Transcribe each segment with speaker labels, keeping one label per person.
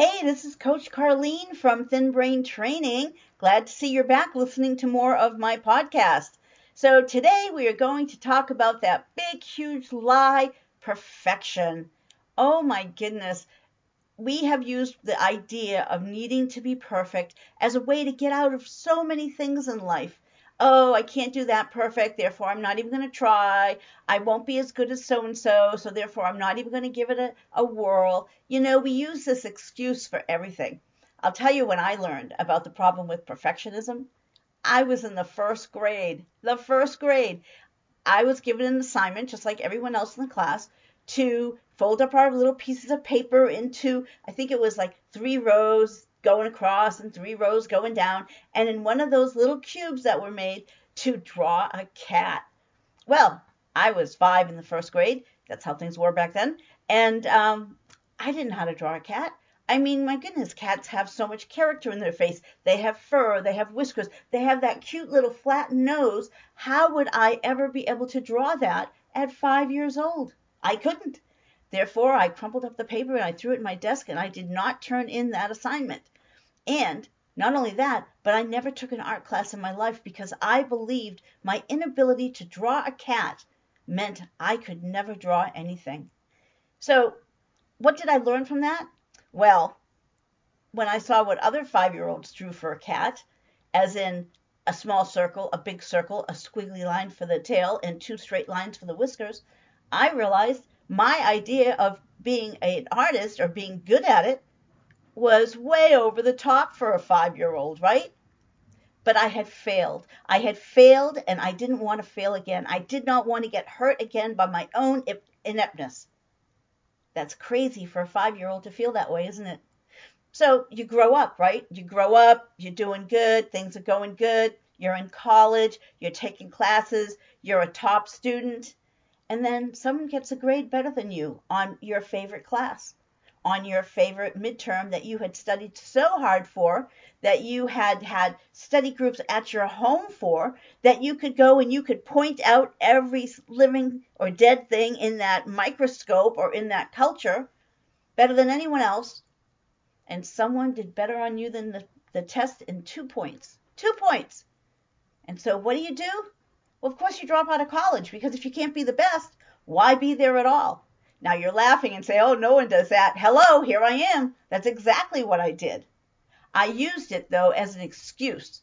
Speaker 1: Hey, this is Coach Carlene from Thin Brain Training. Glad to see you're back listening to more of my podcast. So, today we are going to talk about that big, huge lie perfection. Oh my goodness. We have used the idea of needing to be perfect as a way to get out of so many things in life oh, I can't do that perfect, therefore I'm not even going to try. I won't be as good as so and so, so therefore I'm not even going to give it a, a whirl. You know, we use this excuse for everything. I'll tell you when I learned about the problem with perfectionism. I was in the first grade. The first grade. I was given an assignment, just like everyone else in the class, to fold up our little pieces of paper into, I think it was like three rows, going across and three rows going down, and in one of those little cubes that were made to draw a cat. Well, I was five in the first grade. That's how things were back then. And um, I didn't know how to draw a cat. I mean, my goodness, cats have so much character in their face. They have fur, they have whiskers, they have that cute little flat nose. How would I ever be able to draw that at five years old? I couldn't. Therefore, I crumpled up the paper and I threw it in my desk and I did not turn in that assignment. And not only that, but I never took an art class in my life because I believed my inability to draw a cat meant I could never draw anything. So, what did I learn from that? Well, when I saw what other five year olds drew for a cat, as in a small circle, a big circle, a squiggly line for the tail, and two straight lines for the whiskers, I realized my idea of being an artist or being good at it was way over the top for a five year old, right? But I had failed. I had failed and I didn't want to fail again. I did not want to get hurt again by my own ineptness. That's crazy for a five year old to feel that way, isn't it? So you grow up, right? You grow up, you're doing good, things are going good, you're in college, you're taking classes, you're a top student, and then someone gets a grade better than you on your favorite class, on your favorite midterm that you had studied so hard for, that you had had study groups at your home for, that you could go and you could point out every living or dead thing in that microscope or in that culture better than anyone else. And someone did better on you than the, the test in two points. Two points. And so what do you do? Well, of course you drop out of college because if you can't be the best, why be there at all? Now you're laughing and say, oh, no one does that. Hello, here I am. That's exactly what I did. I used it though as an excuse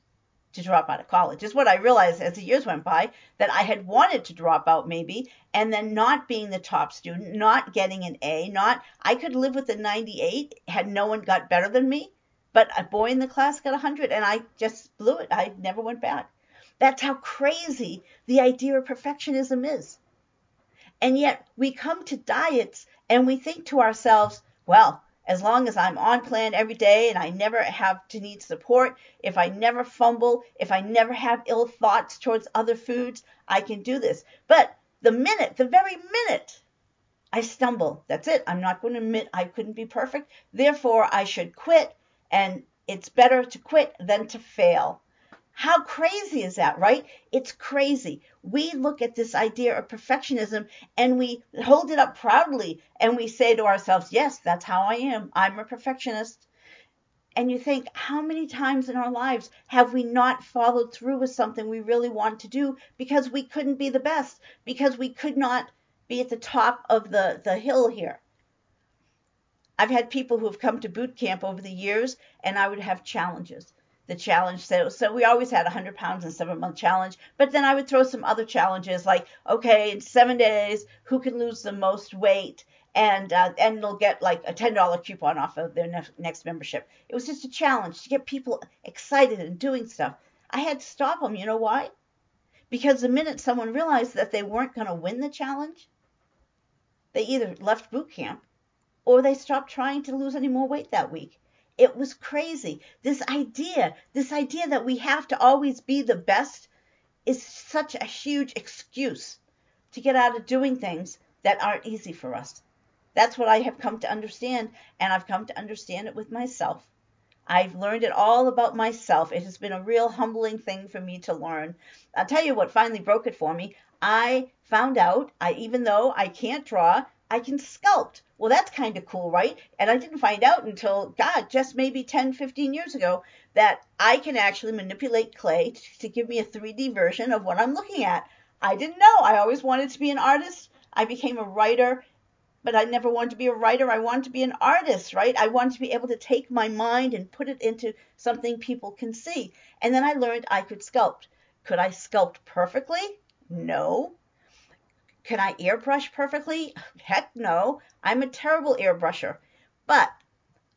Speaker 1: to drop out of college. Is what I realized as the years went by that I had wanted to drop out maybe and then not being the top student, not getting an A, not I could live with a 98 had no one got better than me, but a boy in the class got 100 and I just blew it. I never went back. That's how crazy the idea of perfectionism is. And yet we come to diets and we think to ourselves, well, as long as I'm on plan every day and I never have to need support, if I never fumble, if I never have ill thoughts towards other foods, I can do this. But the minute, the very minute I stumble, that's it. I'm not going to admit I couldn't be perfect. Therefore, I should quit. And it's better to quit than to fail. How crazy is that, right? It's crazy. We look at this idea of perfectionism and we hold it up proudly and we say to ourselves, yes, that's how I am. I'm a perfectionist. And you think, how many times in our lives have we not followed through with something we really wanted to do because we couldn't be the best, because we could not be at the top of the, the hill here? I've had people who have come to boot camp over the years, and I would have challenges the challenge. So, so we always had a 100 pounds in seven month challenge. But then I would throw some other challenges like, okay, in seven days, who can lose the most weight? And uh, and they'll get like a ten dollar coupon off of their ne- next membership. It was just a challenge to get people excited and doing stuff. I had to stop them. You know why? Because the minute someone realized that they weren't going to win the challenge, they either left boot camp or they stopped trying to lose any more weight that week. It was crazy. This idea, this idea that we have to always be the best is such a huge excuse to get out of doing things that aren't easy for us. That's what I have come to understand, and I've come to understand it with myself. I've learned it all about myself. It has been a real humbling thing for me to learn. I'll tell you what finally broke it for me. I found out, I even though I can't draw, I can sculpt. Well, that's kind of cool, right? And I didn't find out until, God, just maybe 10, 15 years ago that I can actually manipulate clay to give me a 3D version of what I'm looking at. I didn't know. I always wanted to be an artist. I became a writer, but I never wanted to be a writer. I wanted to be an artist, right? I wanted to be able to take my mind and put it into something people can see. And then I learned I could sculpt. Could I sculpt perfectly? No. Can I airbrush perfectly? Heck no. I'm a terrible airbrusher. But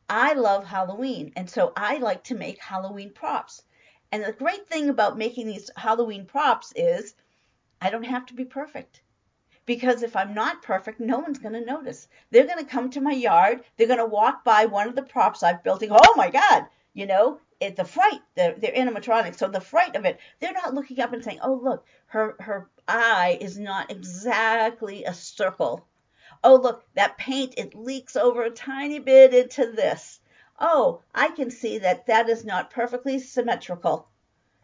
Speaker 1: I love Halloween, and so I like to make Halloween props. And the great thing about making these Halloween props is I don't have to be perfect. Because if I'm not perfect, no one's going to notice. They're going to come to my yard, they're going to walk by one of the props I've built and go, oh my God, you know, it, the fright, the, they're animatronics, so the fright of it, they're not looking up and saying, oh, look, her, her eye is not exactly a circle. Oh, look, that paint, it leaks over a tiny bit into this. Oh, I can see that that is not perfectly symmetrical.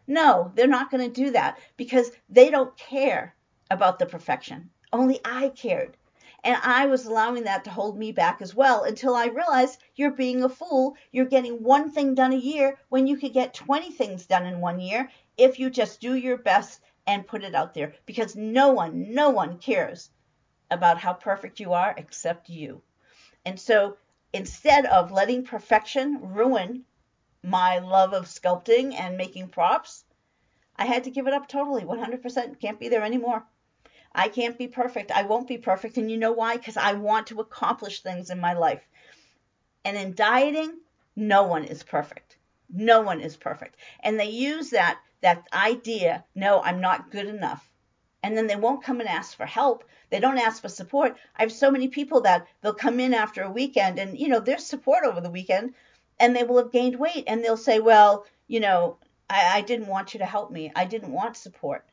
Speaker 1: No, they're not going to do that because they don't care about the perfection. Only I cared. And I was allowing that to hold me back as well until I realized you're being a fool. You're getting one thing done a year when you could get 20 things done in one year if you just do your best and put it out there because no one, no one cares about how perfect you are except you. And so instead of letting perfection ruin my love of sculpting and making props, I had to give it up totally, 100%. Can't be there anymore. I can't be perfect. I won't be perfect. And you know why? Because I want to accomplish things in my life. And in dieting, no one is perfect. No one is perfect. And they use that that idea, no, I'm not good enough. And then they won't come and ask for help. They don't ask for support. I have so many people that they'll come in after a weekend and you know, there's support over the weekend and they will have gained weight and they'll say, Well, you know, I, I didn't want you to help me. I didn't want support.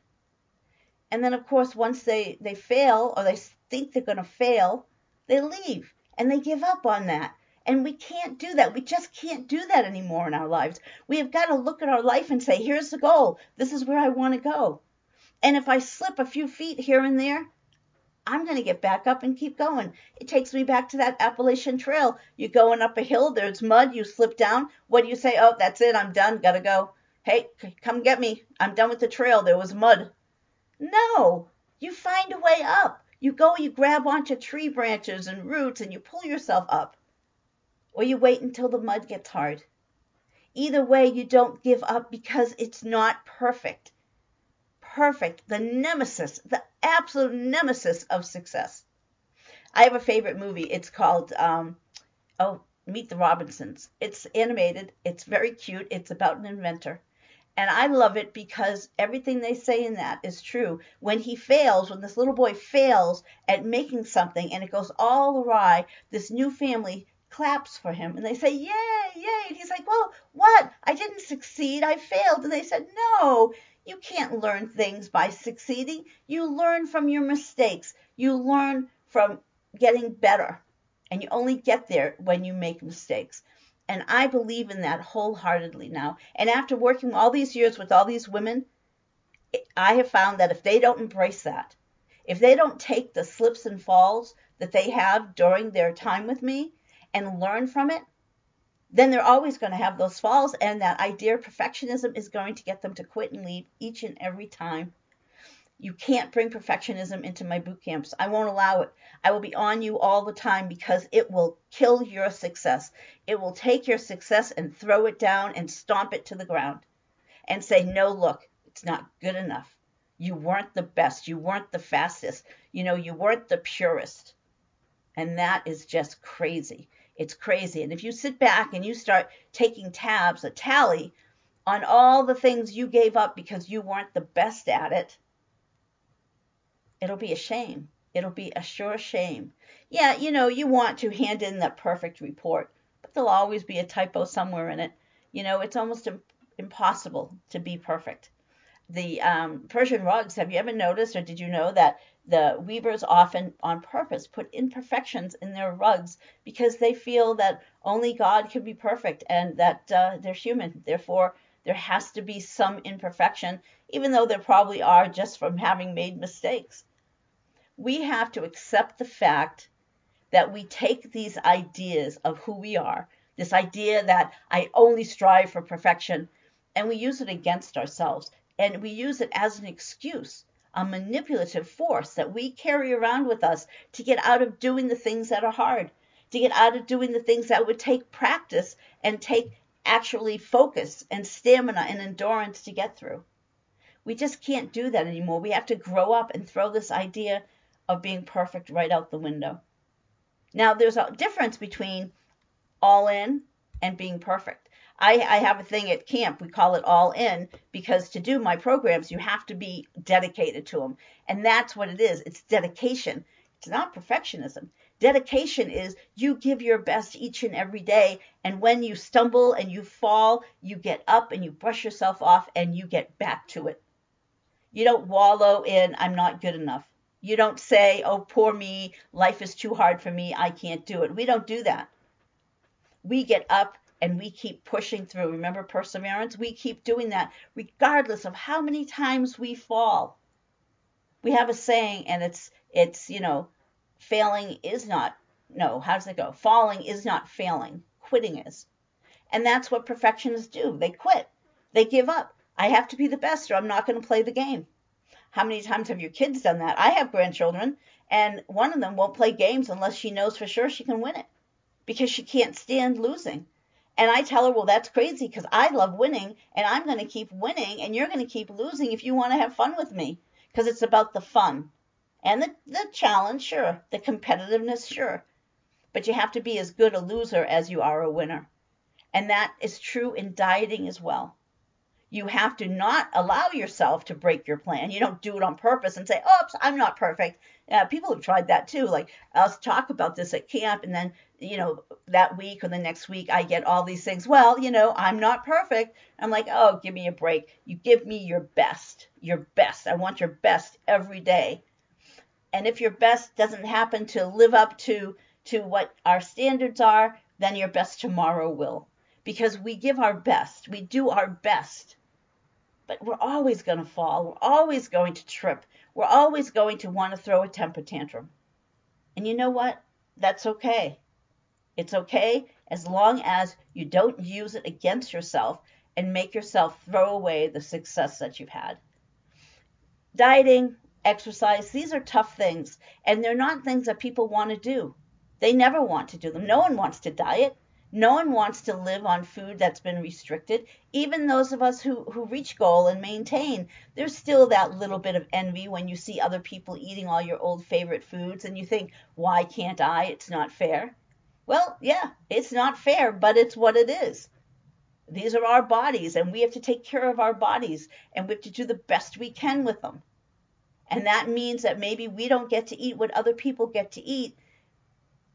Speaker 1: And then, of course, once they, they fail or they think they're going to fail, they leave and they give up on that. And we can't do that. We just can't do that anymore in our lives. We have got to look at our life and say, here's the goal. This is where I want to go. And if I slip a few feet here and there, I'm going to get back up and keep going. It takes me back to that Appalachian Trail. You're going up a hill, there's mud, you slip down. What do you say? Oh, that's it, I'm done, gotta go. Hey, come get me. I'm done with the trail. There was mud. No, you find a way up. You go, you grab onto tree branches and roots and you pull yourself up. Or you wait until the mud gets hard. Either way, you don't give up because it's not perfect. Perfect, the nemesis, the absolute nemesis of success. I have a favorite movie. It's called, um, oh, Meet the Robinsons. It's animated, it's very cute, it's about an inventor. And I love it because everything they say in that is true. When he fails, when this little boy fails at making something and it goes all awry, this new family claps for him and they say, Yay, yay. And he's like, Well, what? I didn't succeed. I failed. And they said, No, you can't learn things by succeeding. You learn from your mistakes. You learn from getting better. And you only get there when you make mistakes. And I believe in that wholeheartedly now. And after working all these years with all these women, I have found that if they don't embrace that, if they don't take the slips and falls that they have during their time with me and learn from it, then they're always going to have those falls. And that idea of perfectionism is going to get them to quit and leave each and every time. You can't bring perfectionism into my boot camps. I won't allow it. I will be on you all the time because it will kill your success. It will take your success and throw it down and stomp it to the ground and say, no, look, it's not good enough. You weren't the best. You weren't the fastest. You know, you weren't the purest. And that is just crazy. It's crazy. And if you sit back and you start taking tabs, a tally on all the things you gave up because you weren't the best at it, it'll be a shame. It'll be a sure shame. Yeah, you know, you want to hand in that perfect report, but there'll always be a typo somewhere in it. You know, it's almost impossible to be perfect. The um, Persian rugs, have you ever noticed or did you know that the weavers often on purpose put imperfections in their rugs because they feel that only God can be perfect and that uh, they're human. Therefore, there has to be some imperfection, even though there probably are just from having made mistakes we have to accept the fact that we take these ideas of who we are, this idea that I only strive for perfection, and we use it against ourselves. And we use it as an excuse, a manipulative force that we carry around with us to get out of doing the things that are hard, to get out of doing the things that would take practice and take actually focus and stamina and endurance to get through. We just can't do that anymore. We have to grow up and throw this idea of being perfect right out the window. Now, there's a difference between all in and being perfect. I, I, have a thing at camp. We call it all in because to do my programs, you have to be dedicated to them. And that's what it is. It's dedication. It's not perfectionism. Dedication is you give your best each and every day. And when you stumble and you fall, you get up and you brush yourself off and you get back to it. You don't wallow in, I'm not good enough. You don't say, oh, poor me, life is too hard for me, I can't do it. We don't do that. We get up and we keep pushing through. Remember perseverance? We keep doing that regardless of how many times we fall. We have a saying and it's it's, you know, failing is not no, how does it go? Falling is not failing. Quitting is. And that's what perfectionists do. They quit. They give up. I have to be the best or I'm not going to play the game. How many times have your kids done that? I have grandchildren, and one of them won't play games unless she knows for sure she can win it because she can't stand losing. And I tell her, well, that's crazy because I love winning and I'm going to keep winning and you're going to keep losing if you want to have fun with me because it's about the fun and the, the challenge, sure, the competitiveness, sure. But you have to be as good a loser as you are a winner. And that is true in dieting as well you have to not allow yourself to break your plan. You don't do it on purpose and say, "Oops, I'm not perfect." Uh, people have tried that too. Like I'll talk about this at camp, and then you know that week or the next week I get all these things. Well, you know, I'm not perfect. I'm like, oh, give me a break. You give me your best, your best. I want your best every day. And if your best doesn't happen to live up to to what our standards are, then your best tomorrow will. Because we give our best, we do our best but we're always going to fall. We're always going to trip. We're always going to want to throw a temper tantrum. And you know what? That's okay. It's okay as long as you don't use it against yourself and make yourself throw away the success that you've had. Dieting, exercise, these are tough things, and they're not things that people want to do. They never want to do them. No one wants to diet. No one wants to live on food that's been restricted. Even those of us who, who reach goal and maintain, there's still that little bit of envy when you see other people eating all your old favorite foods and you think, why can't I? It's not fair. Well, yeah, it's not fair, but it's what it is. These are our bodies, and we have to take care of our bodies, and we have to do the best we can with them. And that means that maybe we don't get to eat what other people get to eat,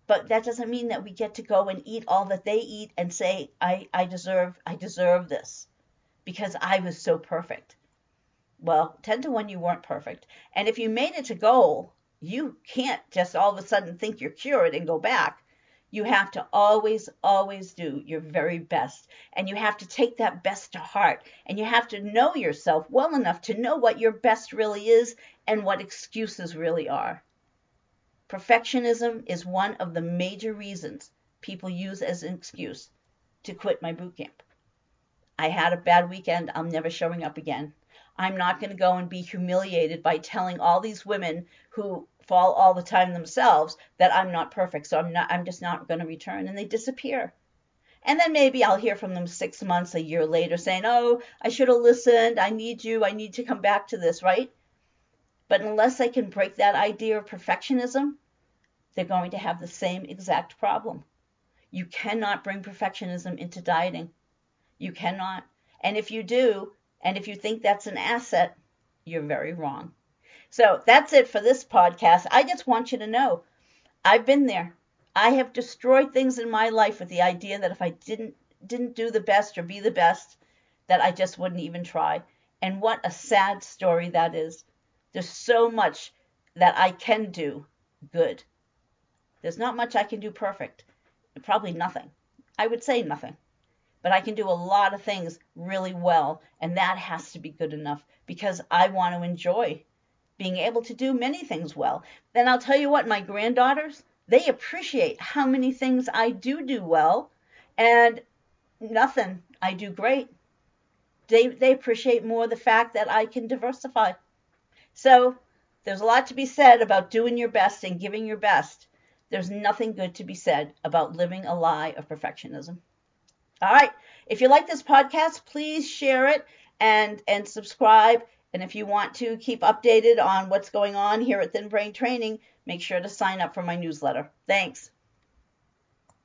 Speaker 1: but that doesn't mean that we get to go and eat all that they eat and say I, I deserve I deserve this because I was so perfect. Well, 10 to 1 you weren't perfect. And if you made it to goal, you can't just all of a sudden think you're cured and go back. You have to always, always do your very best. And you have to take that best to heart. And you have to know yourself well enough to know what your best really is and what excuses really are. Perfectionism is one of the major reasons people use as an excuse to quit my boot camp. I had a bad weekend. I'm never showing up again. I'm not going to go and be humiliated by telling all these women who fall all the time themselves that I'm not perfect. So I'm not I'm just not going to return and they disappear. And then maybe I'll hear from them 6 months a year later saying, "Oh, I should have listened. I need you. I need to come back to this," right? But unless they can break that idea of perfectionism, they're going to have the same exact problem. You cannot bring perfectionism into dieting. You cannot. And if you do, and if you think that's an asset, you're very wrong. So that's it for this podcast. I just want you to know I've been there. I have destroyed things in my life with the idea that if I didn't didn't do the best or be the best, that I just wouldn't even try. And what a sad story that is. There's so much that I can do good. There's not much I can do perfect. Probably nothing. I would say nothing. But I can do a lot of things really well, and that has to be good enough because I want to enjoy being able to do many things well. Then I'll tell you what, my granddaughters, They appreciate how many things I do do well and nothing I do great. They, they appreciate more the fact that I can diversify. So there's a lot to be said about doing your best and giving your best. There's nothing good to be said about living a lie of perfectionism. All right. If you like this podcast, please share it and and subscribe. And if you want to keep updated on what's going on here at Thin Brain Training, make sure to sign up for my newsletter. Thanks.